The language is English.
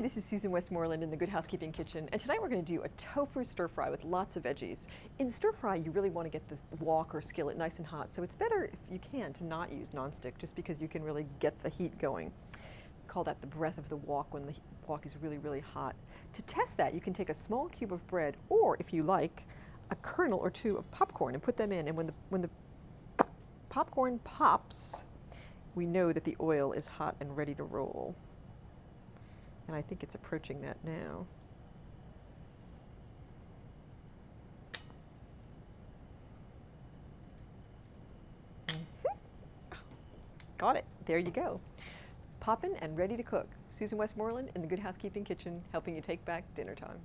this is Susan Westmoreland in the Good Housekeeping Kitchen, and tonight we're going to do a tofu stir fry with lots of veggies. In stir fry, you really want to get the wok or skillet nice and hot, so it's better if you can to not use nonstick, just because you can really get the heat going. Call that the breath of the wok when the wok is really, really hot. To test that, you can take a small cube of bread, or if you like, a kernel or two of popcorn, and put them in. And when the when the popcorn pops, we know that the oil is hot and ready to roll. And I think it's approaching that now. Mm-hmm. Got it. There you go. Poppin' and ready to cook. Susan Westmoreland in the Good Housekeeping Kitchen, helping you take back dinner time.